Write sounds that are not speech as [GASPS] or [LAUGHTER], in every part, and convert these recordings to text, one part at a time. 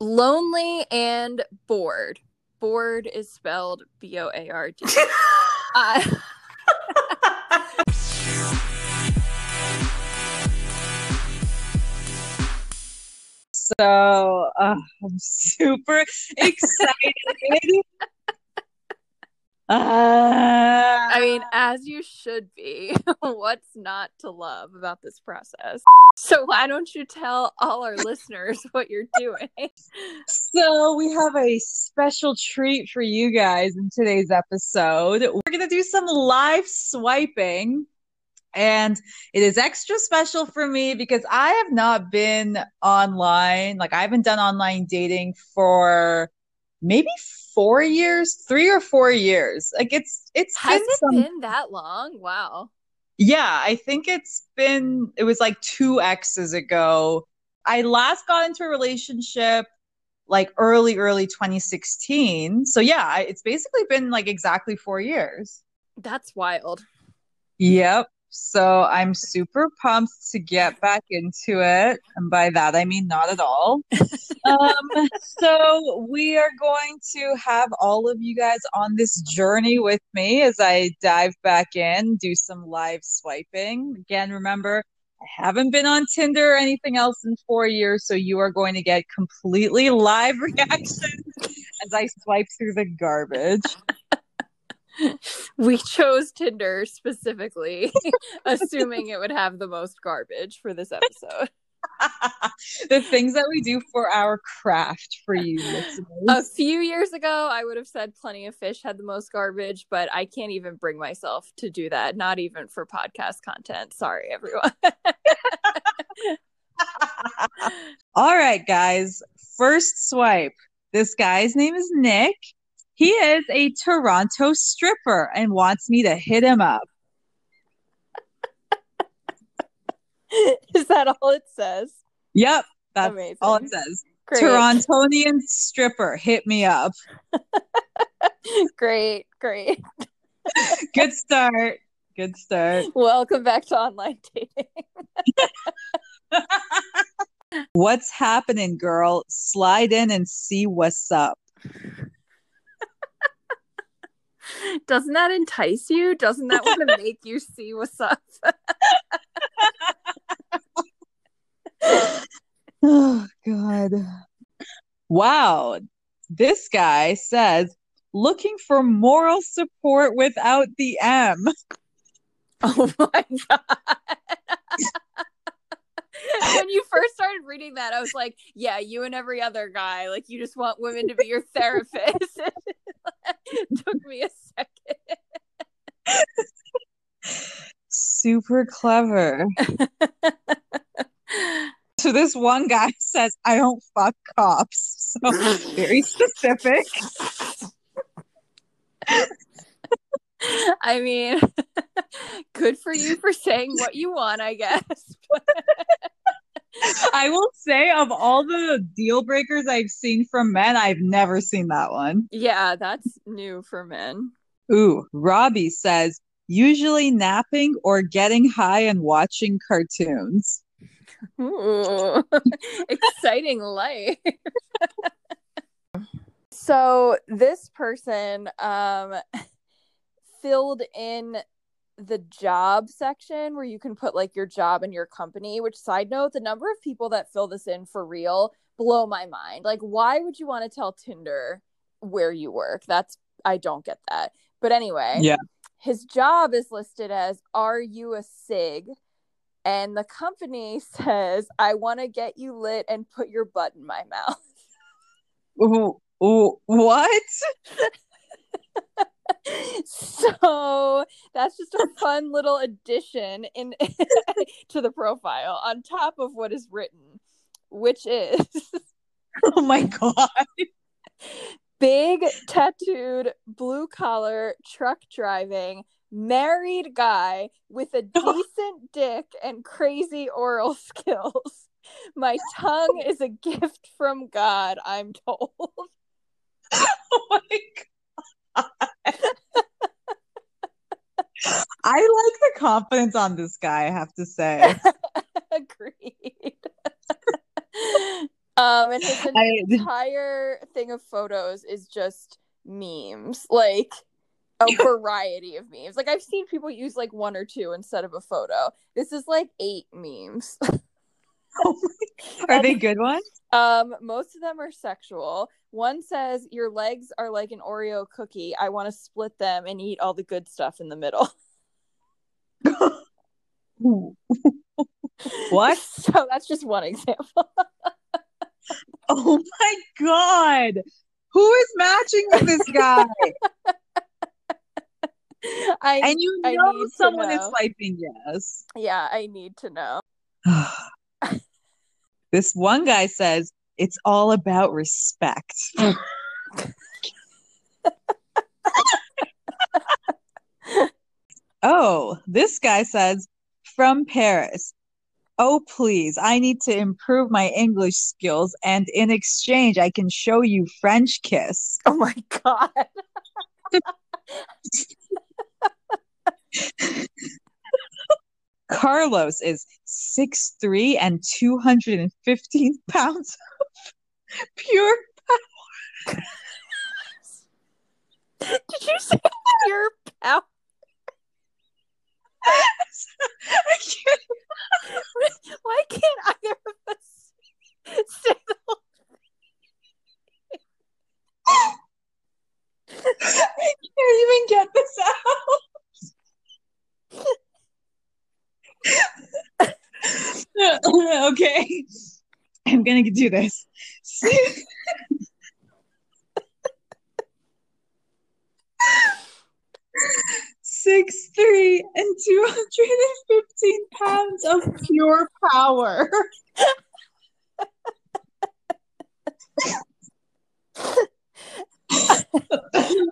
Lonely and bored. Bored is spelled B O A R D. [LAUGHS] So uh, I'm super [LAUGHS] excited. Uh, I mean, as you should be. [LAUGHS] What's not to love about this process? So, why don't you tell all our listeners what you're doing? so we have a special treat for you guys in today's episode. We're gonna do some live swiping. And it is extra special for me because I have not been online. Like I haven't done online dating for maybe four years, three or four years. Like it's it's Has been it some been that long? Wow. yeah, I think it's been it was like two X's ago. I last got into a relationship like early, early 2016. So yeah, it's basically been like exactly four years. That's wild. Yep. So I'm super pumped to get back into it. And by that, I mean not at all. um, [LAUGHS] so we are going to have all of you guys on this journey with me as I dive back in, do some live swiping. Again, remember, I haven't been on Tinder or anything else in four years, so you are going to get completely live [LAUGHS] reactions as I swipe through the garbage. [LAUGHS] We chose Tinder specifically, [LAUGHS] assuming it would have the most garbage for this episode. [LAUGHS] the things that we do for our craft for you listeners. A few years ago, I would have said Plenty of Fish had the most garbage, but I can't even bring myself to do that, not even for podcast content. Sorry, everyone. All right, guys. First swipe. This guy's name is Nick. He is a Toronto stripper and wants me to hit him up. [LAUGHS] Is that all it says? Yep, that's Amazing. all it says. Great. Torontonian stripper, hit me up. [LAUGHS] Great, great. [LAUGHS] Good start. Good start. Welcome back to online dating. What's happening, girl? Slide in and see what's up. [LAUGHS] Doesn't that entice you? Doesn't that want to [LAUGHS] make you see what's up? [LAUGHS] Oh, God. Wow. This guy says, looking for moral support without the M. Oh my god. when you first started reading that, I was like, yeah, you and every other guy, like you just want women to be your therapist. [LAUGHS] Took me a second. Super clever. [LAUGHS] So this one guy [LAUGHS] says, I don't fuck cops. So very specific. I mean, good for you for saying what you want, I guess. I will say, of all the deal breakers I've seen from men, I've never seen that one. yeah, that's new for men. Ooh, Robbie says, usually napping or getting high and watching cartoons. Ooh, [LAUGHS] exciting life. [LAUGHS] so this person um filled in the job section where you can put like your job and your company, which side note, the number of people that fill this in for real blow my mind. Like why would you want to tell Tinder where you work? That's I don't get that. But anyway, Yeah. his job is listed as are you a sig? And the company [LAUGHS] says, I want to get you lit and put your butt in my mouth. Ooh, ooh, what? [LAUGHS] [LAUGHS] so that's just a fun little addition in [LAUGHS] to the profile on top of what is written, which is [LAUGHS] Oh my God. big tattooed blue collar truck driving married guy with a decent dick and crazy oral skills. My tongue is a gift from God, I'm told. Oh my God. [LAUGHS] I like the confidence on this guy, I have to say. [LAUGHS] Agreed. [LAUGHS] Um, and his I- entire thing of photos is just memes, like a variety of memes. Like I've seen people use like one or two instead of a photo. This is like eight memes. Are they good ones? Um, most of them are sexual. One says, "Your legs are like an Oreo cookie. I want to split them and eat all the good stuff in the middle." [LAUGHS] [LAUGHS] What? [LAUGHS] So that's just one example. Oh my god. Who is matching with this guy? I and you know someone is know. typing yes. yeah, I need to know. [SIGHS] this one guy says it's all about respect. [SIGHS] oh, this guy says from Paris. Oh, please, I need to improve my English skills, and in exchange, I can show you French kiss. Oh my god. [LAUGHS] [LAUGHS] Carlos is 6'3 and 215 [LAUGHS] pounds of pure. Power. Did you say your power? [LAUGHS] I can't Why can't either of us say the whole [LAUGHS] I can't even get this out. [LAUGHS] okay. I'm gonna do this. Six three and two hundred and fifteen pounds of pure power.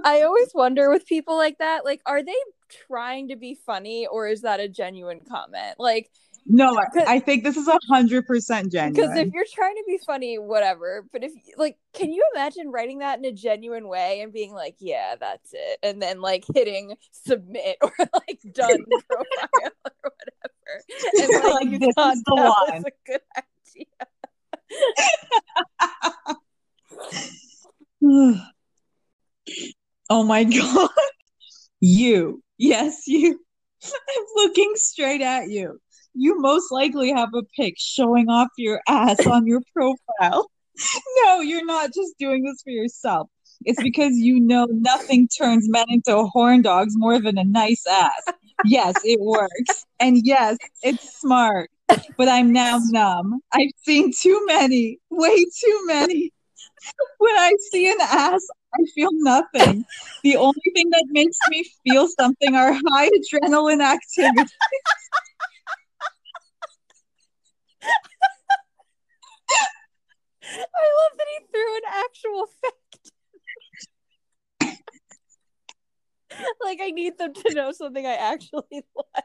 I always wonder with people like that, like, are they trying to be funny or is that a genuine comment? Like, No, I- think this is a hundred percent genuine. because if you're trying to be funny, whatever. But if, like, can you imagine writing that in a genuine way and being like, yeah, that's it? And then, like, hitting submit [LAUGHS] or, like, done [LAUGHS] profile or whatever. And, like, Like, you this thought is the that was one. a good idea. [LAUGHS] [SIGHS] oh my god. You. Yes, [LAUGHS] you. I'm looking straight at you. You most likely have a pic showing off your ass on your profile. [LAUGHS] No, you're not just doing this for yourself. It's because you know nothing turns men into horn dogs more than a nice ass. Yes, it works. And yes, it's smart. But I'm now numb. I've seen too many, way too many. [LAUGHS] When I see an ass, I feel nothing. The only thing that makes me feel something are high adrenaline activities. I love that he threw an actual fact. like I need them to know something I actually like.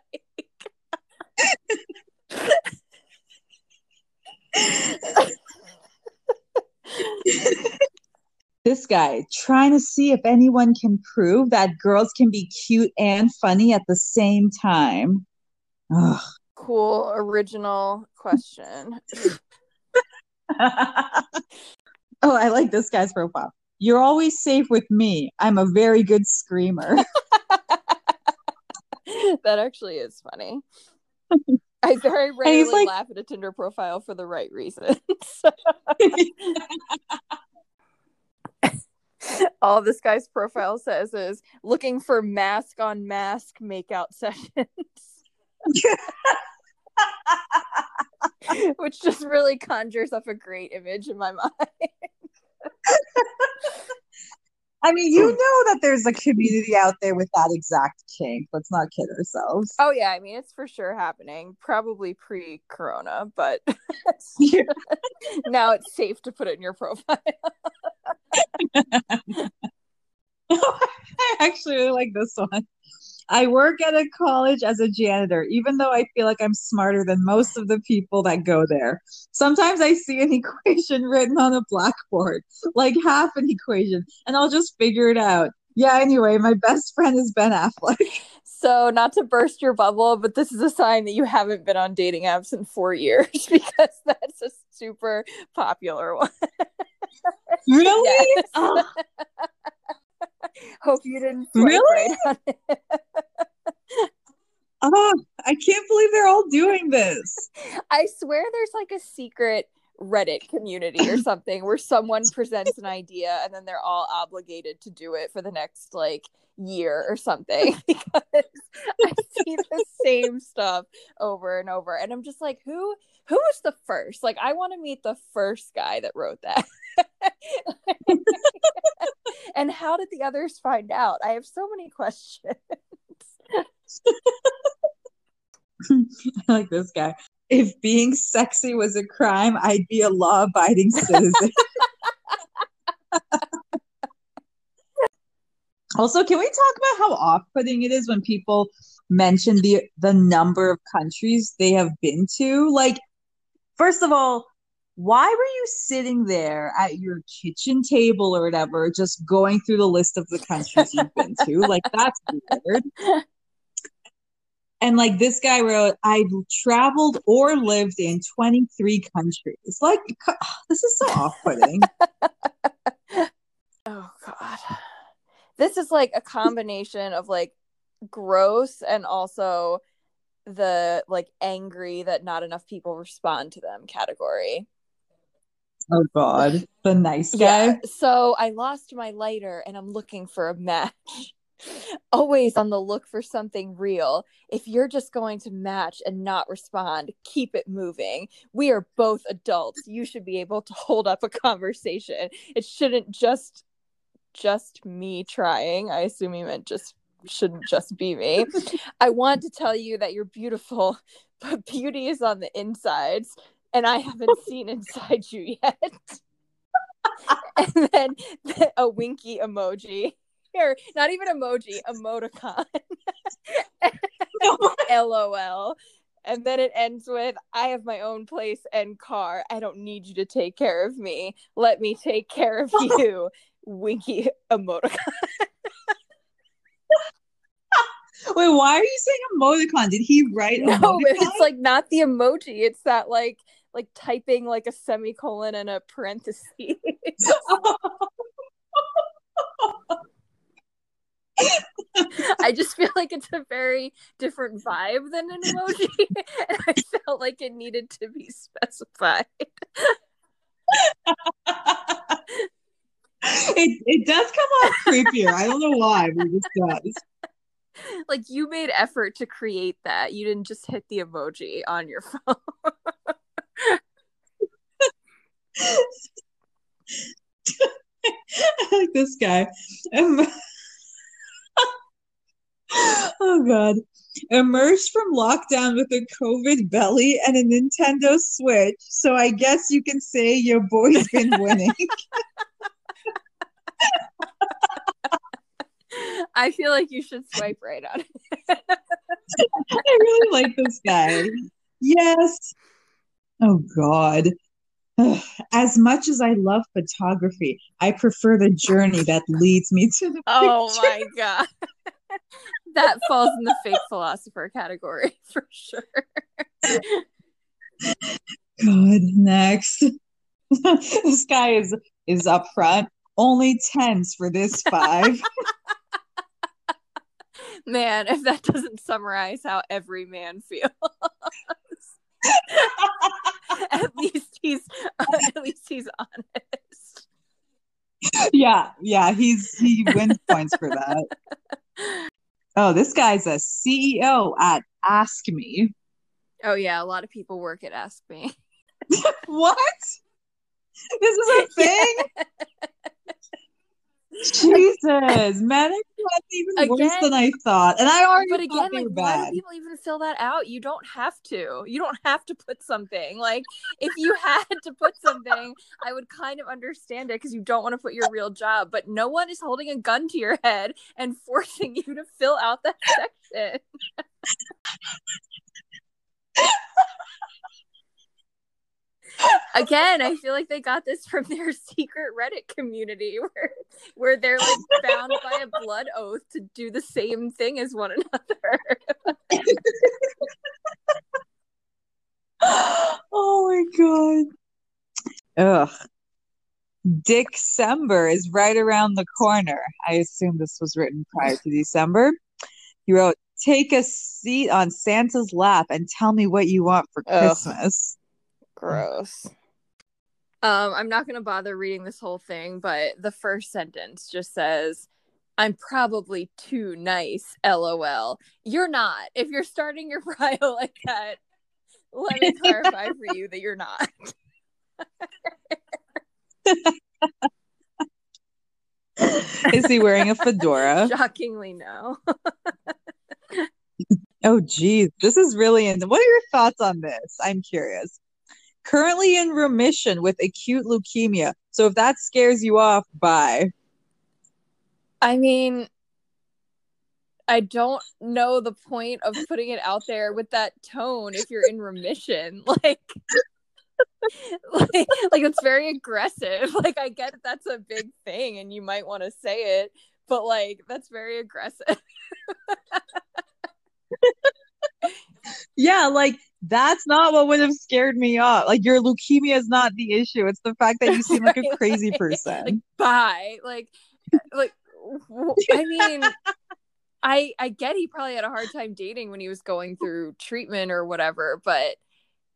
This guy trying to see if anyone can prove that girls can be cute and funny at the same time. Ugh. Cool original question. [LAUGHS] oh, I like this guy's profile. You're always safe with me. I'm a very good screamer. [LAUGHS] that actually is funny. [LAUGHS] I very rarely like- laugh at a Tinder profile for the right reasons. [LAUGHS] All this guy's profile says is looking for mask on mask makeout [LAUGHS] sessions. [LAUGHS] Which just really conjures up a great image in my mind. I mean, you hmm. know that there's a community out there with that exact kink. Let's not kid ourselves. Oh yeah, I mean it's for sure happening. Probably pre-corona, but [LAUGHS] [LAUGHS] now it's safe to put it in your profile. [LAUGHS] I actually really like this one. I work at a college as a janitor, even though I feel like I'm smarter than most of the people that go there. Sometimes I see an [LAUGHS] equation written on a blackboard, like half an equation, and I'll just figure it out. yeah, anyway, my best friend is Ben Affleck. [LAUGHS] So, not to burst your bubble, but this is a sign that you haven't been on dating apps in four years [LAUGHS] because that's a super popular one. Really? Yes. Oh, Hope you didn't Really? right. Oh, I can't believe they're all doing this. [LAUGHS] I swear there's like a secret Reddit community or [LAUGHS] something where someone presents an idea and then they're all obligated to do it for the next like year or something [LAUGHS] because I see the same stuff over and over and I'm just like who who was the first? Like I want to meet the first guy that wrote that. And how did the others find out? I have so many questions [LAUGHS] I like this guy. If being sexy was a crime, I'd be a law abiding citizen. [LAUGHS] also, can we talk about how off putting it is when people mention the the number of countries they have been to? Like, first of all, why were you sitting there at your kitchen table or whatever, just going through the list of the countries you've been to? Like, that's weird. [LAUGHS] And like this guy wrote, I've traveled or lived in 23 countries. Like, [SIGHS] this is so off putting. [LAUGHS] Oh god. This is like a combination of like gross and also the like angry that not enough people respond to them category. oh, God. The nice guy. Yeah. So I lost my lighter and I'm looking for a match. Always on the look for something real. If you're just going to match and not respond, keep it moving. We are both adults. You should be able to hold up a conversation. It shouldn't just just me trying. I assume he meant just shouldn't just be me. I want to tell you that you're beautiful, [LAUGHS] but beauty is on the insides, and I haven't [LAUGHS] seen inside you yet. [LAUGHS] and then a winky emoji. Or not even emoji, emoticon. [LAUGHS] LOL. And then it ends with I have my own place and car. I don't need you to take care of me. Let me take care of [LAUGHS] you. Winky emoticon. [LAUGHS] Wait, why are you saying emoticon? Did he write No, emoticon? it's like not the emoji. It's that like like typing like a semicolon and a parenthesis. I just feel like it's a very different vibe than an emoji. [LAUGHS] and I felt like it needed to be specified. it, it does come off creepier. I don't know why, but it just does. Like you made effort to create that. You didn't just hit the emoji on your phone. [LAUGHS] I like this guy. Um, [LAUGHS] [LAUGHS] oh god. Emerged from lockdown with a COVID belly and a Nintendo Switch. So I guess you can say your boy's been winning. [LAUGHS] I feel like you should swipe right on it. [LAUGHS] I really like this guy. Yes. Oh God. [SIGHS] As much as I love photography, I prefer the journey that leads me to the Oh picture. my god. That falls in the fake philosopher category [LAUGHS] for sure. God, next. [LAUGHS] this guy is is up front. Only tens for this five. [LAUGHS] Man, if that doesn't summarize how every man feels. at least he's at least he's honest. yeah, yeah, he's he wins points for that. Oh, this guy's a CEO at Ask Me. Oh yeah, a lot of people work at Ask Me. [LAUGHS] What? This is a [LAUGHS] thing? [LAUGHS] Jesus, men are even worse than I thought. And I already But again, like were why do people even fill that out? You don't have to. You don't have to put something. Like if you had to put something, I would kind of understand it because you don't want to put your real job. But no one is holding a gun to your head and forcing you to fill out that section. [LAUGHS] Again, I feel like they got this from their [LAUGHS] secret Reddit community [LAUGHS] where where they're like bound by a blood oath to do the same thing as one another. [LAUGHS] oh my god. Ugh. December is right around the corner. I assume this was written prior to December. He wrote, Take a seat on Santa's lap and tell me what you want for Ugh. Christmas. Gross. Um, I'm not gonna bother reading this whole thing, but the first sentence just says, I'm probably too nice, lol. You're not. If you're starting your [LAUGHS] bio like that, let me clarify for you that you're not. [LAUGHS] Is he wearing a fedora? [LAUGHS] Shockingly, no. Oh, geez. This is really in. What are your thoughts on this? I'm curious. Currently in remission with acute leukemia. So if that scares you off, bye. I mean, I don't know the point of putting it out there with that tone if you're in remission. [LAUGHS] Like, like, [LAUGHS] like it's very aggressive. [LAUGHS] Like, I get that's a big thing and you might want to say it, but like, that's very aggressive. Yeah, like that's not what would have scared me off. Like your leukemia is not the issue. It's the fact that you seem like a [LAUGHS] crazy person. like bye like uh, like I mean [LAUGHS] i i get he probably had a hard time dating when he was going through treatment or whatever but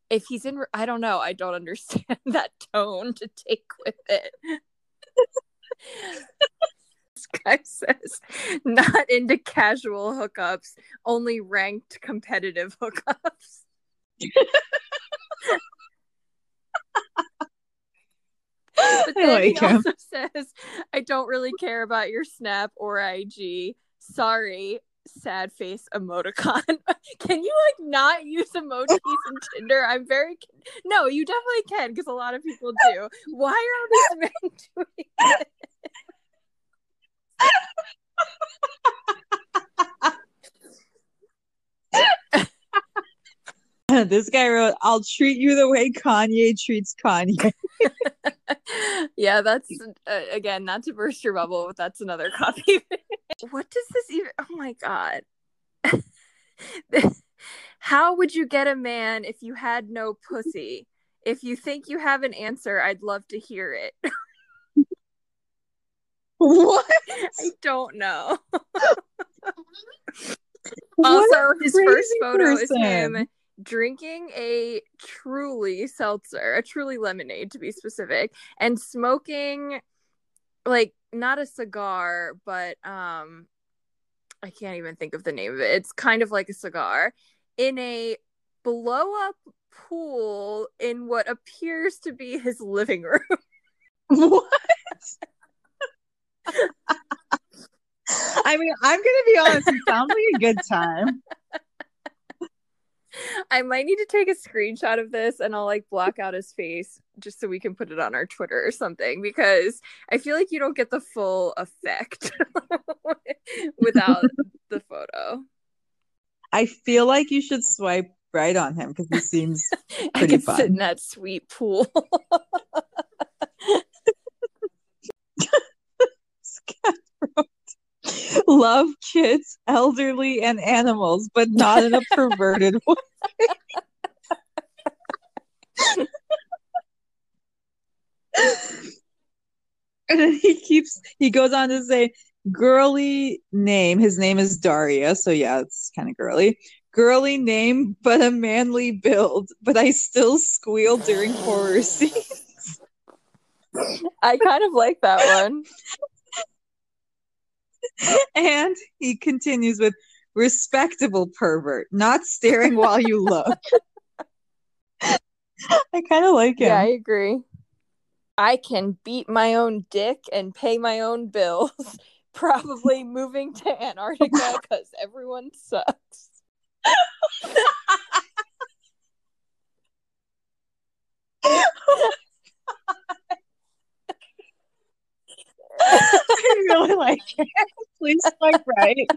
if he's in i don't know i don't understand [LAUGHS] that tone to take with it this guy [LAUGHS] says not into casual hookups only ranked competitive hookups But then like he him. also says, I don't really care about your Snap or IG. Sorry, sad face emoticon. [LAUGHS] can you like not use emojis in Tinder? I'm very no, you definitely can because a lot of people do. Why are all these [LAUGHS] men doing it? [LAUGHS] this guy wrote, "I'll treat you the way Kanye treats Kanye." [LAUGHS] yeah, that's uh, again not to burst your bubble, but that's another [LAUGHS] copy. what does this even? Oh my god! How would you get a man if you had no pussy? If you think you have an answer, I'd love to hear it. What? I don't know. [LAUGHS] Also, his first photo is him drinking a truly seltzer, a truly lemonade to be specific, and smoking like not a cigar, but um I can't even think of the name of it. It's kind of like a cigar in a blow up pool in what appears to be his living room. [LAUGHS] What? I mean, I'm gonna be honest. It sounds like a good time. I might need to take a screenshot of this and I'll like block out his face just so we can put it on our Twitter or something because I feel like you don't get the full effect [LAUGHS] without [LAUGHS] the photo. I feel like you should swipe right on him because he seems [LAUGHS] I Pretty sit fun. in that sweet pool. Scott wrote, love kids, elderly, and animals, but not in a perverted [LAUGHS] way. and then he keeps he goes on to say girly name his name is daria so yeah it's kind of girly girly name but a manly build but i still squeal during horror [LAUGHS] scenes I kind of like that one. [LAUGHS] and he continues with respectable pervert, not staring while you look. [LAUGHS] I kind of like him. Yeah, I agree. I can beat my own dick and pay my own bills. [LAUGHS] Probably moving to Antarctica because everyone sucks. [LAUGHS] I really like it. Please swipe right.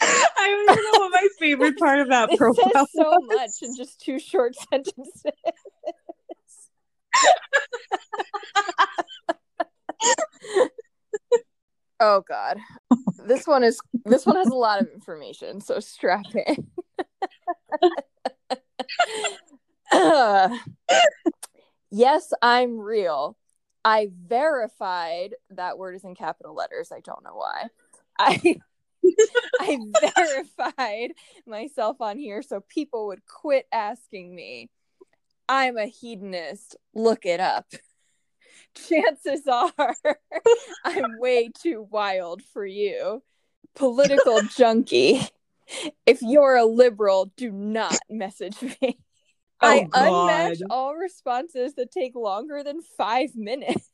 I don't even know what my favorite [LAUGHS] part of that profile says so was. much in just two short [LAUGHS] sentences oh god. This one is this one has a lot of information, so strap in. Uh, [LAUGHS] yes, I'm real. I verified that word is in capital letters. I don't know why. I [LAUGHS] I verified myself on here so people would quit asking me. I'm a hedonist. Look it up. [LAUGHS] Chances are [LAUGHS] I'm way too wild for you. Political [LAUGHS] junkie. If you're a liberal, do not message me. Oh, I Oh, unmatch all responses that take longer than five minutes.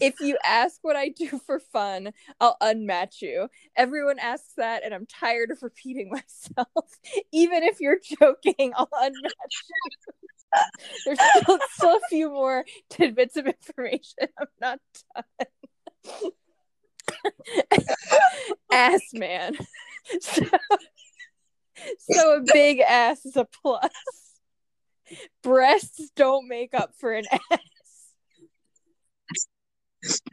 If you ask what I do for fun, I'll unmatch you. Everyone asks that, and I'm tired of repeating myself. Even if you're joking, I'll unmatch you. [LAUGHS] There's still, still a few more tidbits of information. I'm not done. ass man. So, so a big ass is a plus. Breasts don't make up for an ass.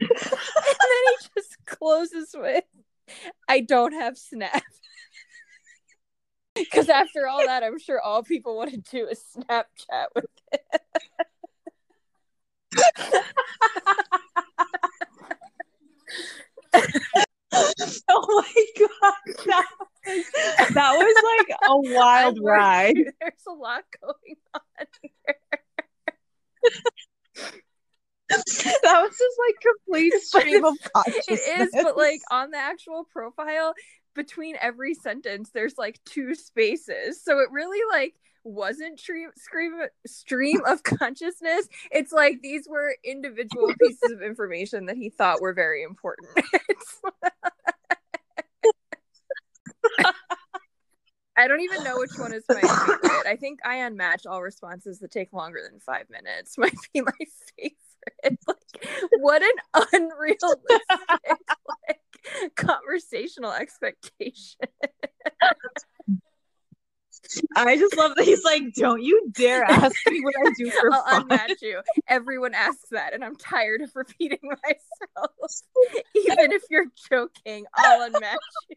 and then he just closes with, I don't have Snap. [LAUGHS] Because after all that, I'm sure all people want to do is Snapchat with it. [LAUGHS] Oh my god, that was, that was like a wild [LAUGHS] ride. There's a lot going on here. That was just like complete stream of consciousness. It is, but like on the actual profile, between every sentence, there's like two spaces. So it really like wasn't stream stream stream of consciousness. It's like these were individual [LAUGHS] pieces of information that he thought were very important. [LAUGHS] I don't even know which one is my favorite. I think I unmatch all responses that take longer than five minutes might be my [LAUGHS] favorite. Like, what an unrealistic like [LAUGHS] conversational expectation. I just love that he's like, "Don't you dare [LAUGHS] ask me what I do for I'll fun." unmatch you. Everyone asks that, and I'm tired of repeating [LAUGHS] myself. Even if you're joking, I'll unmatch you.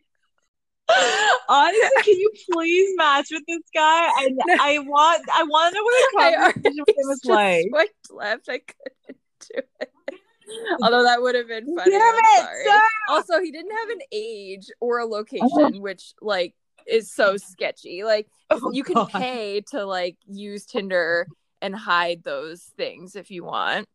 Honestly, can you please match with this guy? I I want I want to know what a conversation with him is just like. swiped left. I couldn't do it. [LAUGHS] Although that would have been funny. Damn I'm it, sorry. Also, he didn't have an age or a [LAUGHS] location, which like is so [LAUGHS] sketchy. Like Oh, you can God. pay to like use Tinder and hide those things if you want.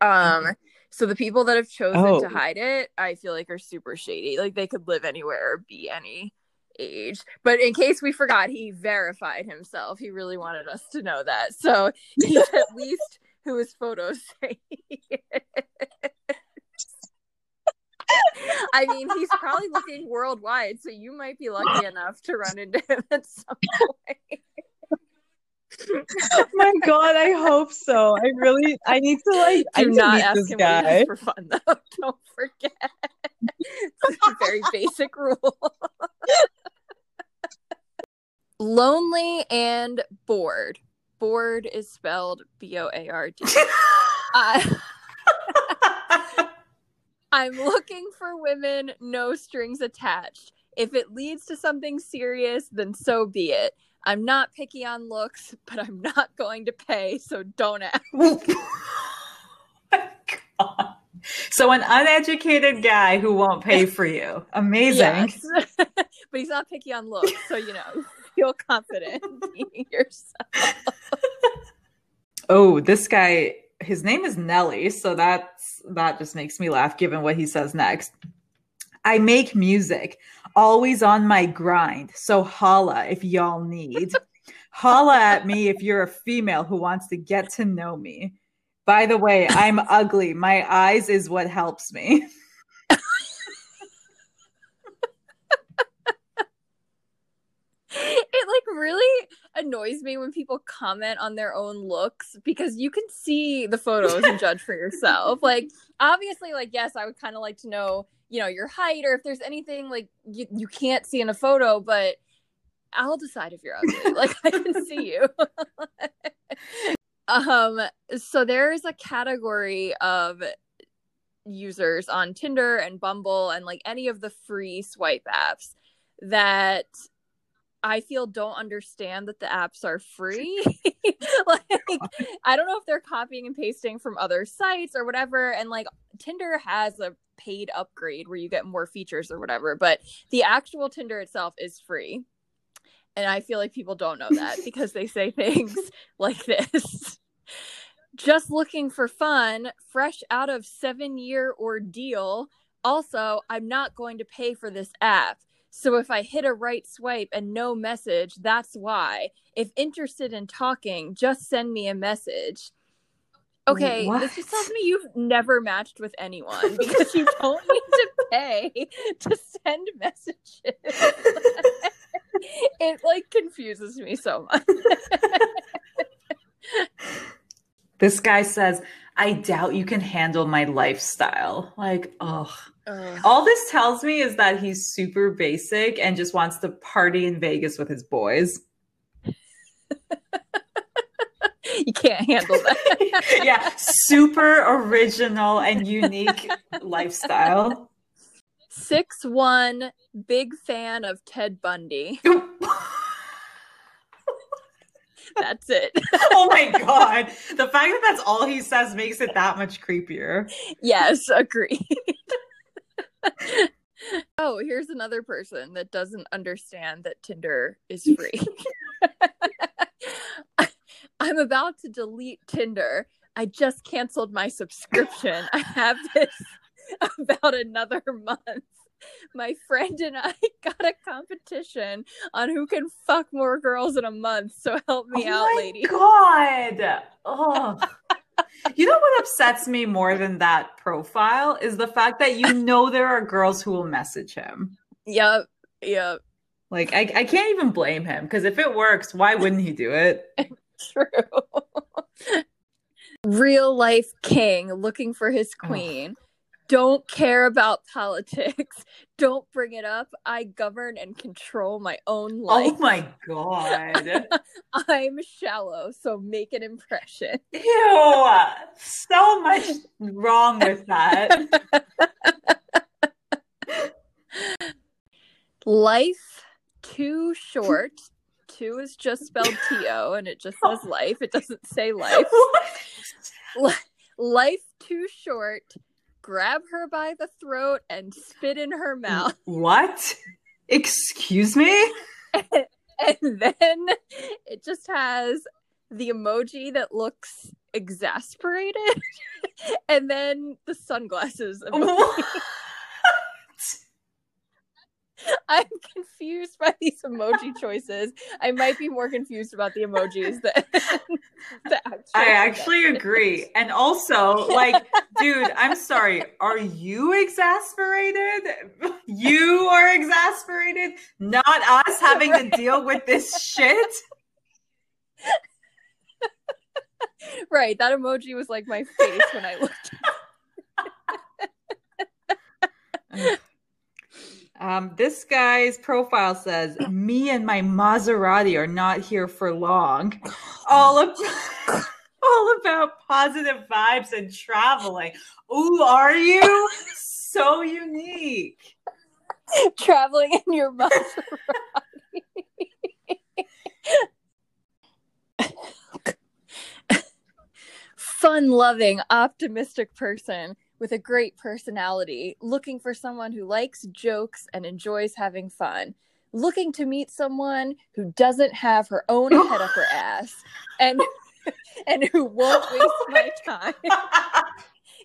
Um so the people that have chosen Oh. to hide it, I feel like are super shady. Like they could live anywhere or be any age. But in case we forgot, he verified himself. He really wanted us to know that. So he's at least who his photos say. I mean, he's probably looking worldwide, so you might be lucky enough to run into him at some point. Oh my god, I hope so. I really I need to like I Do need to not meet ask this him what he guy. for fun, though. [LAUGHS] Don't forget. it's a very basic rule. Lonely and bored. Bored is spelled B O A R D. [LAUGHS] [LAUGHS] I'm looking for women, no strings attached. If it leads to something serious, then so be it. I'm not picky on looks, but I'm not going to pay, so don't ask. [LAUGHS] Oh God. So an uneducated guy who won't pay for you. Amazing. Yes. but he's not picky on looks, so you know, feel confident [LAUGHS] being yourself. Oh, this guy, his name is Nelly, so that's that just makes me laugh given what he says next. I make music, always on my grind. So holla if y'all need. [LAUGHS] holla at me if you're a female who wants to get to know me. By the way, I'm ugly. My eyes is what helps me. [LAUGHS] It like really annoys me when people comment on their own looks because you can see the photos and [LAUGHS] judge for yourself. Like obviously like yes, I would kind of like to know, you know, your height or if there's anything like you, you can't see in a photo, but I'll decide if you're ugly. [LAUGHS] like I can see you. [LAUGHS] um so there's a category of users on Tinder and Bumble and like any of the free swipe apps that I feel don't understand that the apps are free. [LAUGHS] [LAUGHS] like I don't know if they're copying and pasting from other sites or whatever and like Tinder has a paid upgrade where you get more features or whatever, but the actual Tinder itself is free. And I feel like people don't know that [LAUGHS] because they say things like this. Just looking for fun, fresh out of 7-year ordeal. Also, I'm not going to pay for this app so if I hit a right swipe and no message, that's why. If interested in talking, just send me a message. Okay, this just tells me you've never matched with anyone [LAUGHS] because you don't need to pay to send messages. it like confuses me so much. this guy says, I doubt you can handle my lifestyle. Like, oh. All this tells me is that he's super basic and just wants to party in Vegas with his boys. [LAUGHS] you can't handle that. [LAUGHS] yeah, super original and unique [LAUGHS] lifestyle. Six one, big fan of Ted Bundy. Oh that's it. oh my god. The fact that that's all he says makes it that much creepier. Yes, agree. [LAUGHS] oh, here's another person that doesn't understand that Tinder is free. [LAUGHS] [LAUGHS] I'm about to delete Tinder. I just canceled my subscription. I have this about another month. My friend and I got a competition on who can fuck more girls in a month. So help me oh out, lady. God. Oh. You know what upsets me more than that profile is the fact that you know there are girls who will message him. Yep. Yep. Like I, I can't even blame him because if it works, why wouldn't he do it? [LAUGHS] True. [LAUGHS] Real life king looking for his queen don't care about politics. [LAUGHS] Don't bring it up. I govern and control my own oh life. Oh my [LAUGHS] god. I'm shallow, so make an impression. Ew. So much wrong with that. life too short. Two is just spelled T O and it just says life. It doesn't say life. [LAUGHS] life too short grab her by the throat and spit in her mouth. [LAUGHS] What? Excuse me? and, and then it just has the emoji that looks exasperated [LAUGHS] and then the sunglasses emoji. [LAUGHS] [LAUGHS] I'm confused by these emoji [LAUGHS] choices. I might be more confused about the emojis than [LAUGHS] the I actually agree. And also, like, dude, I'm sorry. Are you exasperated? You are exasperated, not us having right. to deal with this shit. right. That emoji was like my face when I looked. Um, this guy's profile says, "Me and my Maserati are not here for long." All of, [LAUGHS] all about positive vibes and traveling. Ooh, are you so unique? [LAUGHS] Traveling in your Maserati. [LAUGHS] Fun loving, optimistic person with a great personality, looking for someone who likes jokes and enjoys having fun, looking to meet someone who doesn't have her own head up her [LAUGHS] ass and [LAUGHS] and who won't [LAUGHS] waste my time.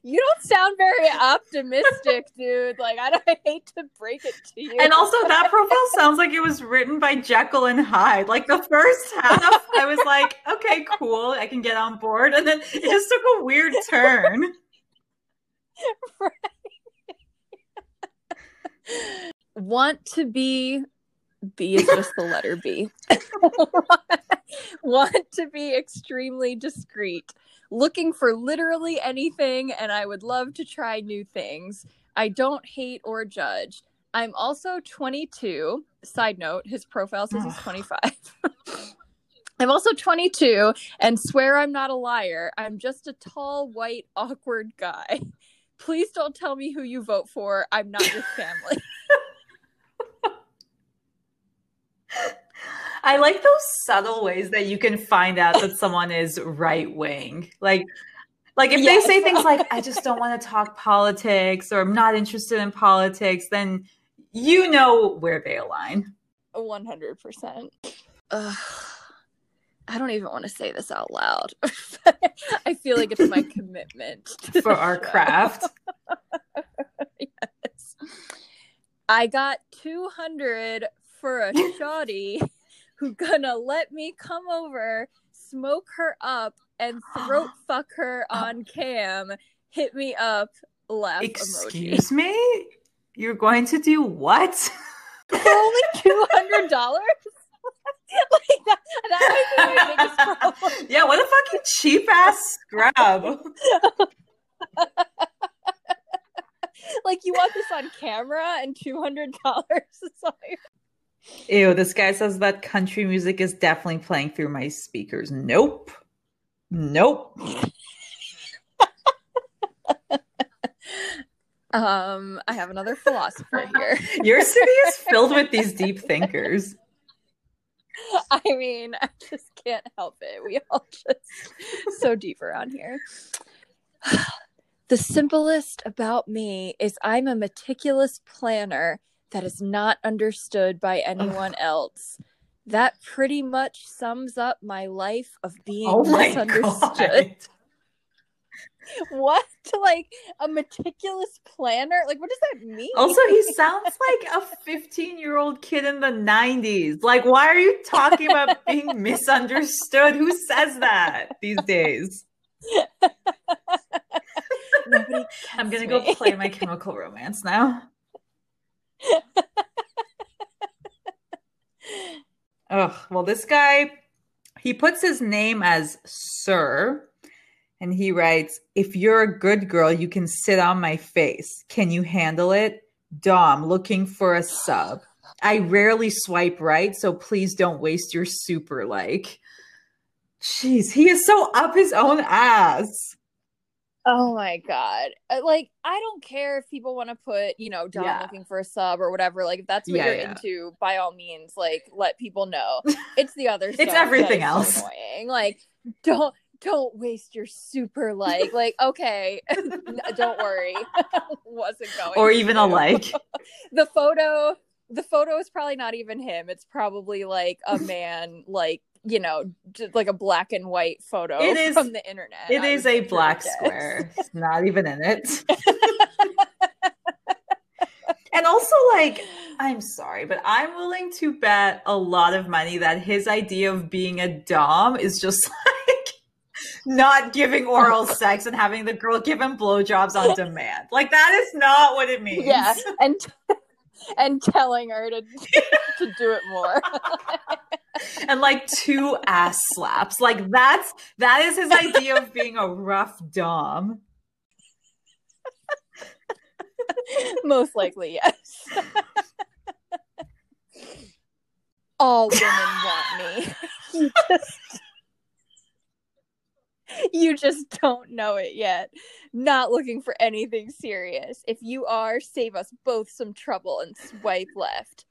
you don't sound very optimistic, dude. Like I don't I hate to break it to you. And also that profile sounds like it was written by Jekyll and Hyde. Like the first half, I was like, okay, cool, I can get on board. And then it just took a weird turn. [LAUGHS] Want to be B is just the letter B. [LAUGHS] Want to be extremely discreet. Looking for literally anything, and I would love to try new things. I don't hate or judge. I'm also 22. Side note, his profile says he's 25. [LAUGHS] I'm also 22 and swear I'm not a liar. I'm just a tall, white, awkward guy. Please don't tell me who you vote for. I'm not your family. [LAUGHS] I like those subtle ways that you can find out that someone is right wing. Like like if yes. they say things like I just don't want to talk politics or I'm not interested in politics, then you know where they align. 100%. Ugh. I don't even want to say this out loud. [LAUGHS] I feel like it's my [LAUGHS] commitment for our craft. [LAUGHS] yes. I got 200 for a shoddy who gonna let me come over, smoke her up, and throat [GASPS] fuck her oh. on cam. Hit me up, laugh Excuse emoji. me? You're going to do what? For only two hundred dollars? [LAUGHS] like that, that [LAUGHS] yeah, what a fucking cheap ass scrub. [LAUGHS] like you want this on camera and two hundred dollars. Like... Ew, this guy says that country music is definitely playing through my speakers. Nope. Nope. um, I have another philosopher here. Your city is filled with these deep thinkers. [LAUGHS] I mean, I just can't help it. We all just so deep around here. [SIGHS] the simplest about me is I'm a meticulous planner that is not understood by anyone else. That pretty much sums up my life of being oh misunderstood. [LAUGHS] what? Like a meticulous planner? Like what does that mean? Also he sounds like a 15 year old kid in the 90s like why are you talking about being [LAUGHS] misunderstood? Who says that these days? I'm gonna me. go play my chemical romance now. [LAUGHS] Oh well this guy he puts his name as sir and he writes, If you're a good girl, you can sit on my face. Can you handle it? Dom, looking for a sub. I rarely swipe right, so please don't waste your super like. Jeez, he is so up his own ass. Oh my god! Uh, like, I don't care if people want to put, you know, Dom yeah. looking for a sub or whatever. Like, if that's what yeah, you're yeah. into, by all means, like, let people know. [LAUGHS] It's the other. it's everything else. annoying. Like, don't don't waste your super like like okay [LAUGHS] don't worry. [LAUGHS] Wasn't going or even to. a like. [LAUGHS] The photo the photo is probably not even him. It's probably like a man like you know just like a black and white photo it is, from the internet. It I is a black square. It's not even in it. And also like i'm sorry but i'm willing to bet a lot of money that his idea of being a dom is just not giving oral [LAUGHS] sex and having the girl give him blowjobs on demand. Like that is not what it means. Yeah, and [LAUGHS] and telling her to [LAUGHS] to do it more. and like two ass slaps. Like that's that is his idea of being a rough dom. Most likely, yes. All women want me. You just [LAUGHS] you just don't know it yet. Not looking for anything serious. If you are, save us both some trouble and swipe left.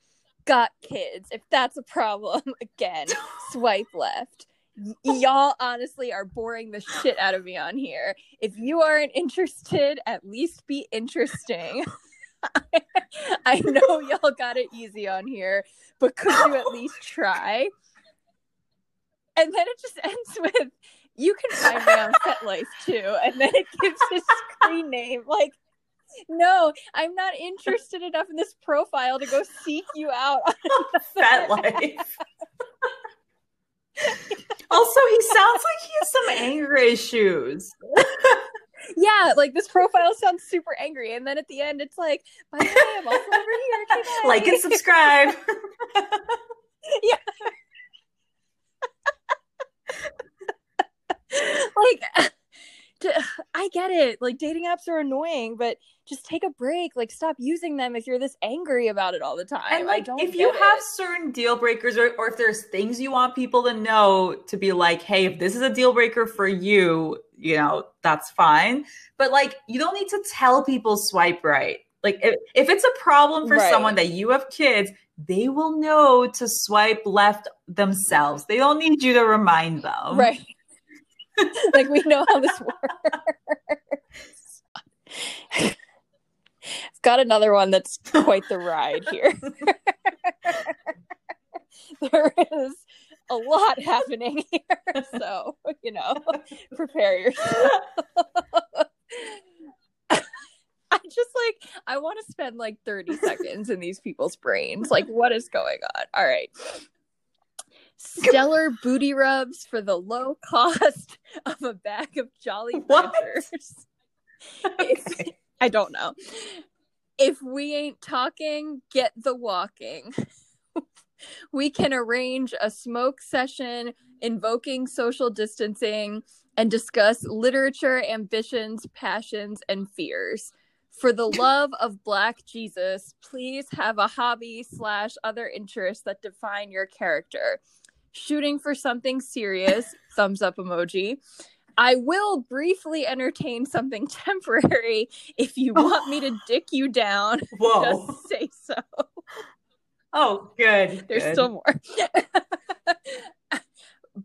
Got kids. If that's a problem, [LAUGHS] again, swipe left. Y'all honestly are boring the shit out of me on here. If you aren't interested, at least be interesting. [LAUGHS] I know y'all got it easy on here, but could you at least try? And then it just ends with you can find me on FetLife too. And then it gives his screen name. Like, no, I'm not interested enough in this profile to go seek you out on [LAUGHS] FetLife. [LAUGHS] also, he sounds like he has some anger issues. [LAUGHS] yeah, like this profile sounds super angry, and then at the end, it's like, "By the way, I'm also over here." Like and subscribe. yeah. Like [LAUGHS] d- I get it. Like dating apps are annoying, but just take a break. Like stop using them if you're this angry about it all the time. And I like, if you get have certain deal breakers, or, or if there's things you want people to know, to be like, hey, if this is a deal breaker for you, you know, that's fine. But like, you don't need to tell people swipe right. Like, if, if it's a problem for Right. someone that you have kids, they will know to swipe left themselves. They don't need you to remind them. right. [LAUGHS] like we know how this works. I've got another one that's quite the ride here. [LAUGHS] there is a lot happening here, [LAUGHS] so you know, prepare yourself. I just like I want to spend like 30 seconds in these people's brains. Like, what is going on? All right. Stellar booty rubs for the low [LAUGHS] cost of a bag of Jolly? Ranchers. If- I don't know. If we ain't talking, get the walking. [LAUGHS] we can arrange a smoke session invoking social distancing and discuss literature, ambitions, passions, and fears. For the [LAUGHS] love of Black Jesus, please have a hobby slash other interests that define your character. Shooting for something serious, [LAUGHS] thumbs up emoji. I will briefly entertain something [LAUGHS] temporary if you want me to [LAUGHS] dick you down. Whoa. Just say so. Oh, good. There's good. still more.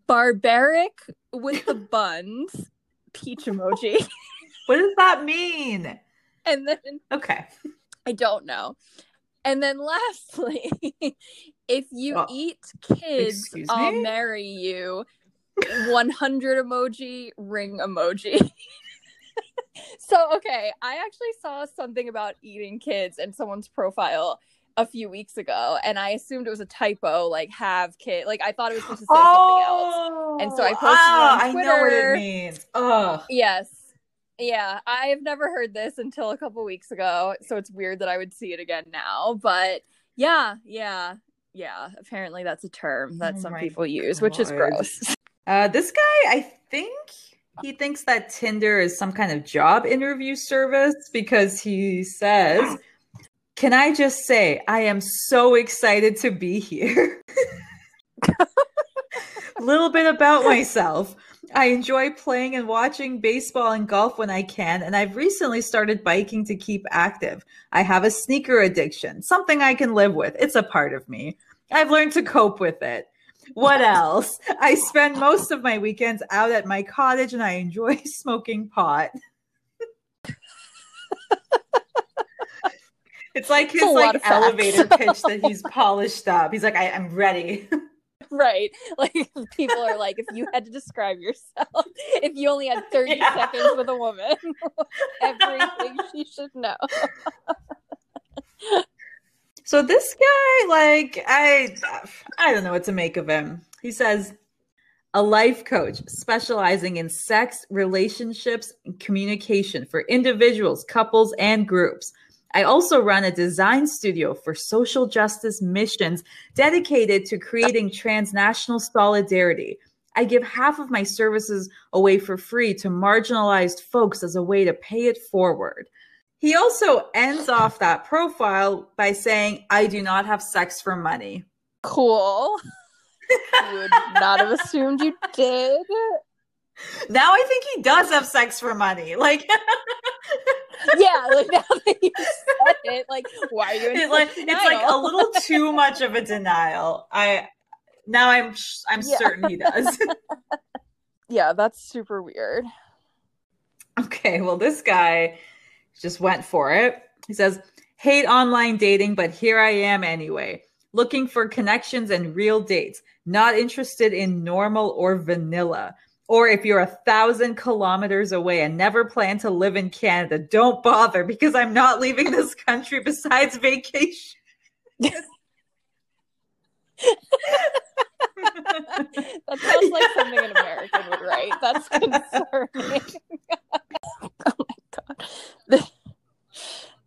Barbaric with the buns, peach emoji. What does that mean? And then Okay. I don't know. And then lastly, if you Oh, eat kids, I'll me? marry you. [LAUGHS] 100 emoji, ring emoji. [LAUGHS] so, okay, I actually saw something about eating kids in someone's profile a few weeks ago, and I assumed it was a typo, like have kid. Like I thought it was supposed to say something else. And so I posted it ah, on I know what it means. Ugh. Yes. Yeah, I've never heard this until a couple weeks ago, so it's weird that I would see it again now. But yeah, yeah, yeah. Apparently, that's a term that Oh some people use, which is gross. [LAUGHS] Uh, this guy, I think he thinks that Tinder is some kind of job interview service because he says, Can I just say, I am so excited to be here? [LAUGHS] Little bit about myself. I enjoy playing and watching baseball and golf when I can, and I've recently started biking to keep active. I have a sneaker addiction, something I can live with. It's a part of me. I've learned to cope with it. What [LAUGHS] else? I spend most of my weekends out at my cottage and I enjoy [LAUGHS] smoking pot. it's like his like elevator [LAUGHS] pitch that he's polished up. He's like, I, I'm ready. right? Like people are like, if you had to describe yourself, if you only had thirty Yeah. seconds with a woman, everything she should know. So this guy, like, I I don't know what to make of him. He says, a life coach specializing in sex, relationships, and communication for individuals, couples, and groups. I also run a design studio for social justice missions dedicated to creating transnational solidarity. I give half of my services away for free to marginalized folks as a way to pay it forward. He also ends off that profile by saying, I do not have sex for money. Cool. [LAUGHS] you would not have assumed you did. Now I think he does have sex for money. Like, [LAUGHS] Yeah, like now that you said it, like why are you in it, like it's like a little [LAUGHS] too much of a denial. I now I'm I'm Yeah. certain he does. Yeah, that's super weird. okay, well this guy just went for it. He says, "Hate online dating, but here I am anyway, looking for connections and real dates. Not interested in normal or vanilla." Or if you're a thousand kilometers away and never plan to live in Canada, don't bother because I'm not leaving this country besides vacation. [LAUGHS] That sounds like something an American would write. That's [LAUGHS] concerning. oh [LAUGHS] god.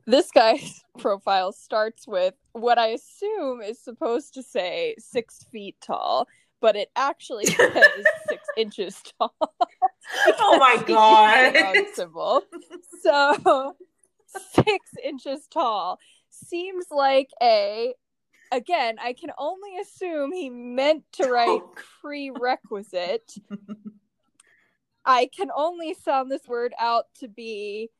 This, guy's [LAUGHS] profile starts with what I assume is supposed to say six feet tall, but it actually [LAUGHS] says six inches tall. [LAUGHS] Oh my He used the god. symbol. So six inches tall seems like a. Again, I can only assume he meant to oh. write Oh. prerequisite. I can only sound this word out to be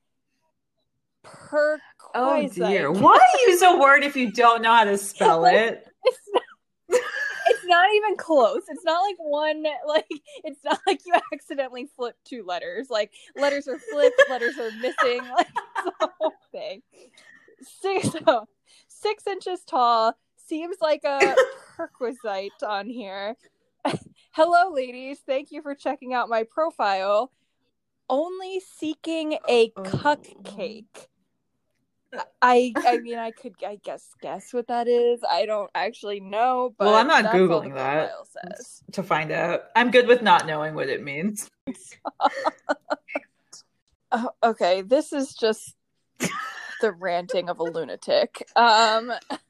perquisite. Oh dear. Why use a word if you don't know how to spell it? It's not, it's not even close. It's not like one like it's not like you accidentally flip two letters. Like letters are flipped, letters are missing. [LAUGHS] Like it's the whole thing. Six, so, six inches tall seems like a [LAUGHS] perquisite on here. [LAUGHS] Hello, ladies. Thank you for checking out my profile. Only seeking a Oh. cupcake. I I mean I could I guess guess what that is. I don't actually know, but Well, I'm not Googling that. Says. To find out. I'm good with not knowing what it means. [LAUGHS] Oh, okay, this is just the ranting of a lunatic. Um [LAUGHS]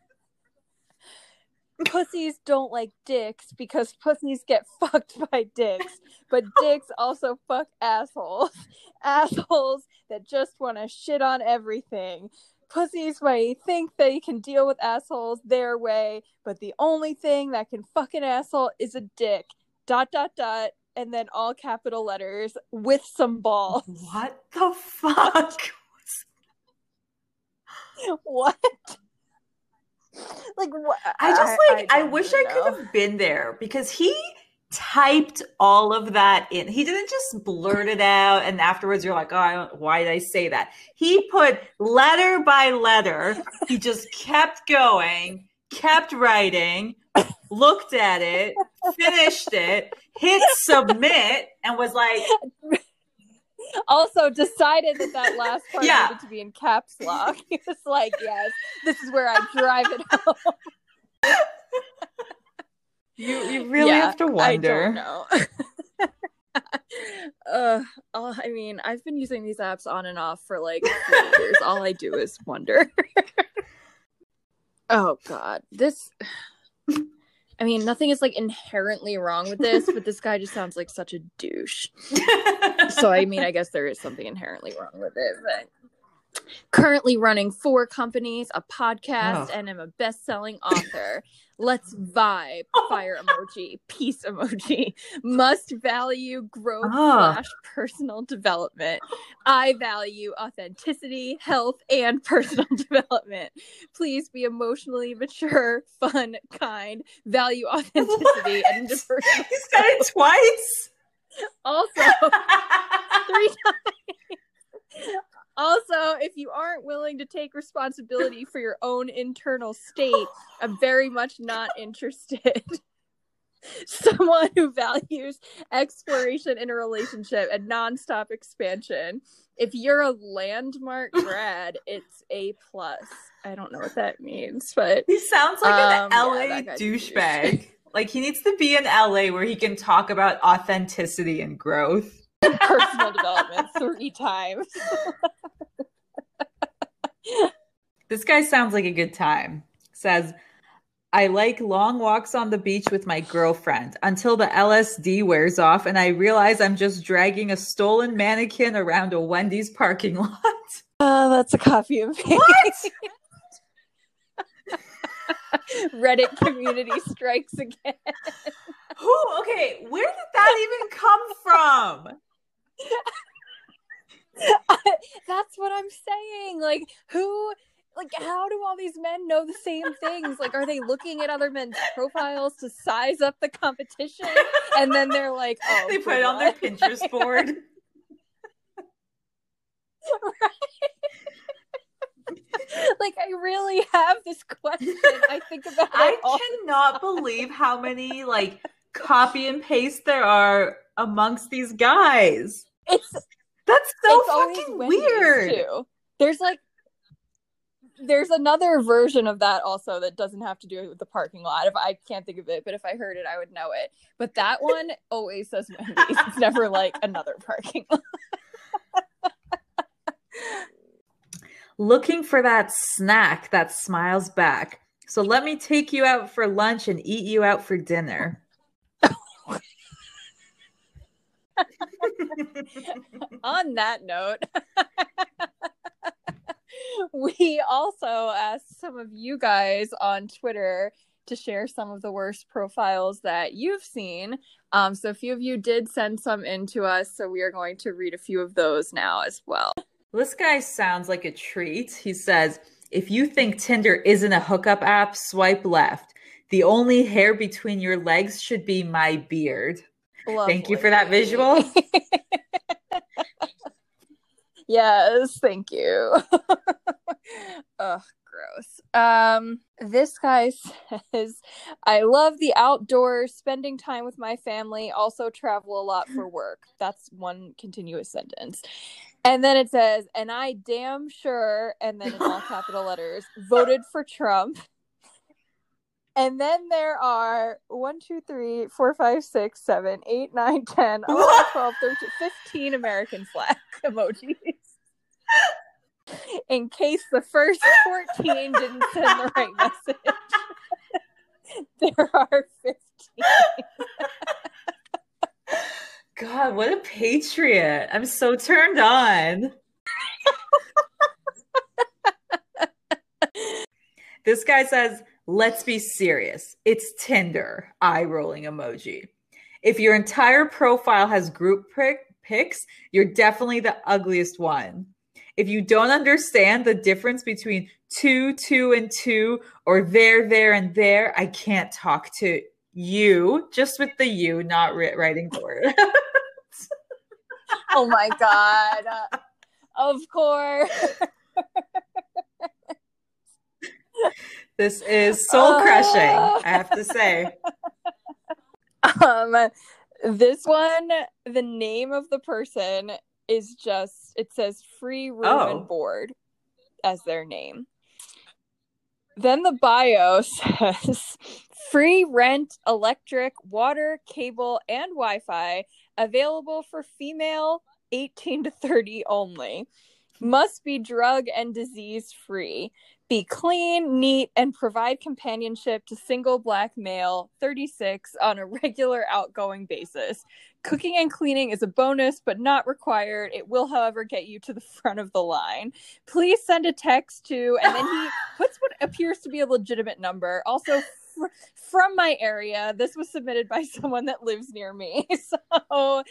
Pussies don't like dicks because pussies get [LAUGHS] fucked by dicks, but [LAUGHS] dicks also fuck assholes. [LAUGHS] Assholes that just want to shit on everything. Pussies may think they can deal with assholes their way, but the only thing that can fuck an asshole is a dick. Dot dot dot, and then all capital letters with some balls. What the fuck? what? Like what? I just like I, don't wish even I could have been there because he typed all of that in. He didn't just blurt it out and afterwards you're like, "Oh, why did I say that?" He put letter by letter. He just kept going, kept writing, looked at it, finished it, hit submit and was like, Also decided that that last part Yeah. needed to be in caps lock. [LAUGHS] He was like, "Yes, this is where I drive it home." "You you really Yeah, have to wonder. I wonder." don't know. [LAUGHS] uh, all- I mean, I've been using these apps on and off for like [LAUGHS] years. All I do is wonder. oh God, this. I mean, nothing is like inherently wrong with this, but this guy just sounds like such a douche. [LAUGHS] so I mean, I guess there is something inherently wrong with it, but currently running four companies, a podcast, Ugh. and I'm a best-selling author. Let's vibe. [LAUGHS] Fire emoji, peace emoji. Must value growth Ah. slash personal development. I value authenticity, health, and [LAUGHS] personal development. Please be emotionally mature, fun, kind, value authenticity, [LAUGHS] and What? interpersonal. He's got it twice. Also, three times. Also, if you aren't willing to take responsibility for your own internal state, I'm very much not [LAUGHS] interested. [LAUGHS] Someone who values exploration in a relationship and nonstop expansion. If you're a landmark [LAUGHS] grad, it's a plus. I don't know what that means, but He sounds like Um, an LA douche. douchebag. like he needs to be in LA where he can talk about authenticity and growth. personal development three times. This guy sounds like a good time. Says, I like long walks on the beach with my girlfriend until the LSD wears off and I realize I'm just dragging a stolen mannequin around a Wendy's parking lot. Uh, that's a copy and paste. What? [LAUGHS] Reddit community strikes again. Who? Okay, where did that even come from? [LAUGHS] What I'm saying. Like, who, like, how do all these men know the same things? Like, are they looking at other men's profiles to size up the competition? And then they're like, [LAUGHS] oh, they put it on their? Pinterest board. [LAUGHS] like, I really have this question. I think about it I cannot believe how many like copy and paste there are amongst these guys. It's That's so fucking weird. Too. There's like there's another version of that also that doesn't have to do with the parking lot. If I can't think of it, but if I heard it, I would know it. But that [LAUGHS] one always says Wendy's. It's never like another parking lot. [LAUGHS] Looking for that snack that smiles back. So let me take you out for lunch and eat you out for dinner. [LAUGHS] [LAUGHS] On that note, [LAUGHS] we also asked some of you guys on Twitter to share some of the worst profiles that you've seen. Um, so a few of you did send some in to us, so we are going to read a few of those now as well. This guy sounds like a treat. He says, if you think Tinder isn't a hookup app, swipe left. The only hair between your legs should be my beard. Lovely. Thank you for that visual. [LAUGHS] yes, thank you. [LAUGHS] Ugh, gross. Um, this guy [LAUGHS] says, I love the outdoors, spending time with my family, also travel a lot for work. That's one continuous sentence. And then it says, and I damn sure, and then in all capital letters, voted for Trump. And then there are 1, 2, 3, 4, 5, 6, 7, 8, 9, 10, [LAUGHS] 11, 12, 13, 15 American flag [LAUGHS] emojis. In case the first 14 didn't send the right message, [LAUGHS] there are 15. God, what a patriot. I'm so turned on. this guy says, let's be serious. It's Tinder, eye rolling emoji. If your entire profile has group pics, you're definitely the ugliest one. If you don't understand the difference between two, two, and two, or there, there, and there, I can't talk to you. Just with the you, not writing the word. [LAUGHS] oh my god! Of course. [LAUGHS] this is soul crushing. I have to say. [LAUGHS] Um, this one, the name of the person is just it says free room oh. and board as their name. Then the bio [LAUGHS] says free rent, electric, water, cable, and Wi Fi available for female 18 to 30 only. Must be drug and disease free. Be clean, neat, and provide companionship to single black male 36 on a regular outgoing basis. Cooking and cleaning is a bonus, but not required. It will, however, get you to the [LAUGHS] front of the line. Please send a text to, and then he [LAUGHS] puts what appears to be a legitimate number. Also, from my area, this was submitted by [LAUGHS] someone that lives near me. [LAUGHS] So,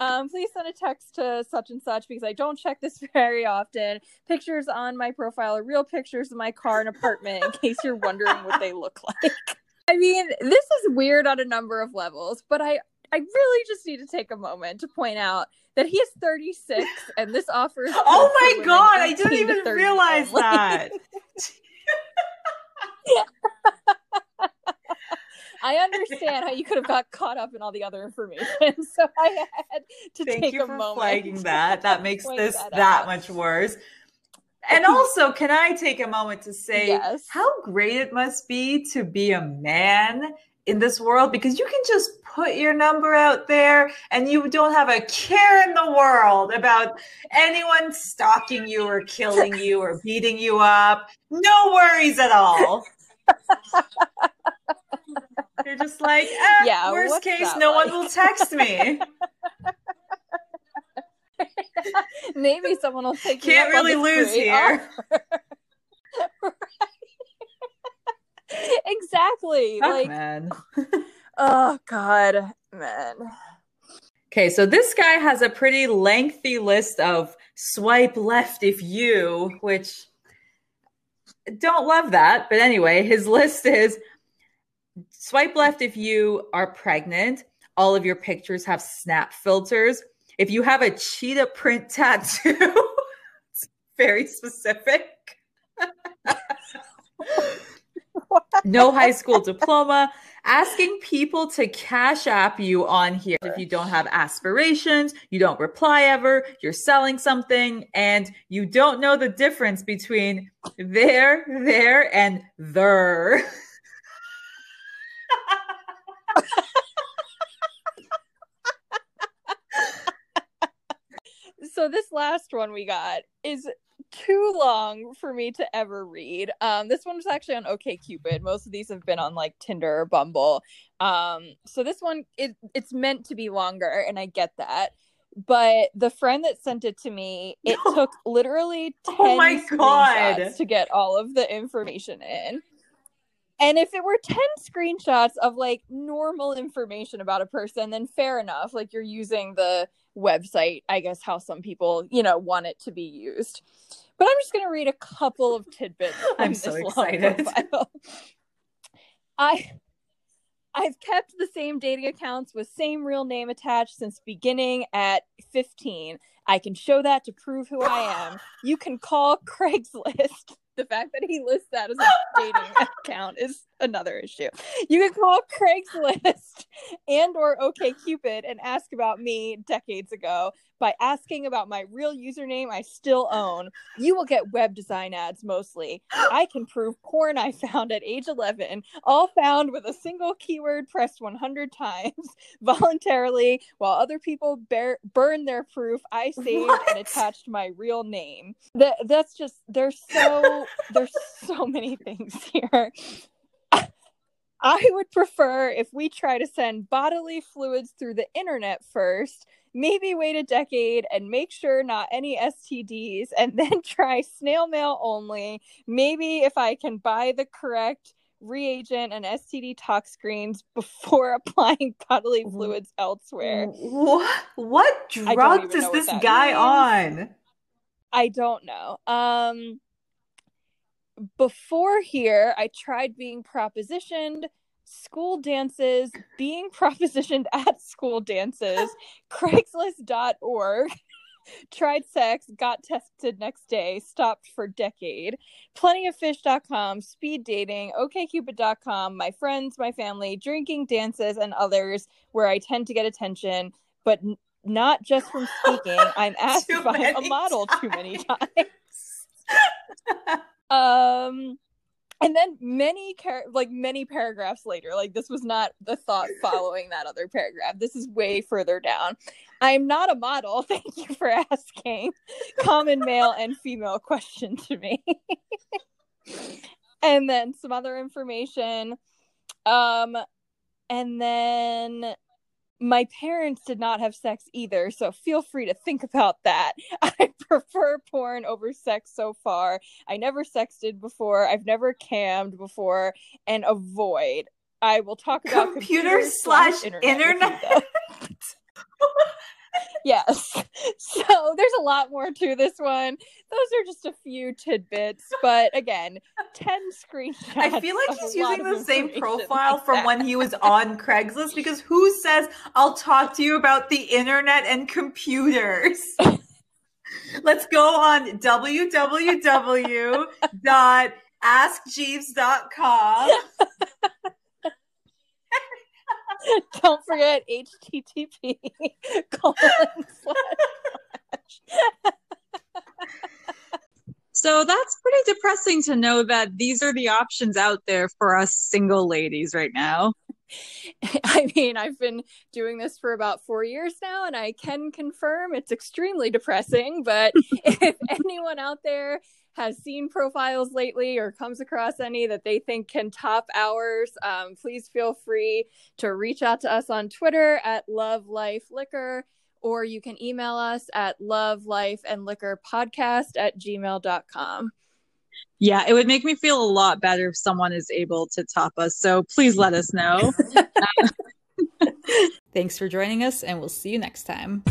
um, please send a text to such and such because I don't check this [LAUGHS] very often. Pictures on my profile are real pictures of my car and apartment in case you're wondering what they look like. I mean, this is weird on a number of levels, but I I really just need to take a moment to point out that he is 36 and this offers. oh my god, I didn't even realize only. that. I understand how you could have got caught up in all the other information, [LAUGHS] so I had to Thank take you a for moment. flagging that. That [LAUGHS] makes this that, that much worse. And also, can I take a moment to say yes. how great it must be to be a man in this world because you can just put your number out there and you don't have a care in the world about anyone stalking you or killing [LAUGHS] you or beating you up. No worries at all. You're just like, eh, yeah, worst case, no like? one will text me. [LAUGHS] Maybe someone will take. Can't really lose here. [LAUGHS] exactly. Oh, like, man. [LAUGHS] oh God, man. Okay, so this guy has a pretty lengthy list of swipe left if you, which don't love that. But anyway, his list is swipe left if you are pregnant. All of your pictures have snap filters. If you have a cheetah print [LAUGHS] tattoo, it's very specific. [LAUGHS] no high school diploma, asking people to cash app you on here. If you don't have aspirations, you don't reply ever, you're selling something, and you don't know the difference between there, there, and there. [LAUGHS] so this last one we got is too long for me to ever read. Um, this one was actually on OK Cupid. Most of these have been on like Tinder or Bumble. Um, so this one it, it's meant to be longer, and I get that. But the friend that sent it to me, it No. [LAUGHS] took literally 10 Oh my God. to get all of the information in. And if it were 10 screenshots of like normal information about a person, then fair enough. Like you're using the website, I guess, how some people, you know, want it to be used. But I'm just going to read a couple of tidbits. [LAUGHS] I'm this so excited. [LAUGHS] I. I've kept the same dating accounts with same real name attached since beginning at 15. I can show that to prove who I am. [GASPS] You can call Craigslist. The fact that he lists that as a dating [LAUGHS] account is another issue. You can call [LAUGHS] Craigslist and or OKCupid and ask about me decades ago by asking about my real username I still own. You will get web design ads mostly. I can prove porn I found at age 11, all found with a single keyword pressed 100 times [LAUGHS] voluntarily while other people bear, burn their proof I saved What? and attached my real name. That that's just there's so there's so many things here. I would prefer if we try to send bodily fluids through the internet first, maybe wait a decade and make sure not any STDs, and [LAUGHS] then try snail mail only. Maybe if I can buy the correct reagent and STD tox screens before [LAUGHS] applying bodily fluids elsewhere. What what drugs is this guy means. on? I don't know. Um before here, I tried being propositioned, school dances, being [LAUGHS] propositioned at school dances, craigslist.org, [LAUGHS] tried sex, got tested next day, stopped for decade, plentyoffish.com, speed dating, okcupid.com, my friends, my family, drinking, dances, and others where I tend to get attention, but n- not just from speaking. [LAUGHS] I'm asked by a model too many times. Um, and then many char- like many paragraphs later, like this was not the thought following that other paragraph. This is way further down. I'm not a model. [LAUGHS] Thank you for asking. Common male and female question to me. [LAUGHS] and then some other information. Um, and then my parents did not have sex either, so feel free to think about that. [LAUGHS] I prefer porn over sex so far. I never sexted before. I've never cammed before, and avoid. I will talk about Computer computers slash you, internet. [LAUGHS] [LAUGHS] yes. So there's a lot more to this one. Those are just a few tidbits, but again, 10 screenshots. I feel like he's using the same profile like from when he was on Craigslist because who says I'll talk to you about the internet and computers? [LAUGHS] Let's go on [LAUGHS] www.askjeeves.com. [LAUGHS] Don't forget HTTP [LAUGHS] colon slash. So that's pretty depressing to know that these are the options out there for us single ladies right now. [LAUGHS] I mean, I've been doing this for about four years now, and I can confirm it's extremely depressing. But if anyone out there has seen profiles lately or comes across any that they think can top ours, um, please feel free to reach out to us on Twitter at Love Life Liquor, or you can email us at love life and liquor podcast at gmail.com. Yeah, it would make me feel a lot better if someone is able to top us. So please let us know. [LAUGHS] [LAUGHS] Thanks for joining us, and we'll see you next time.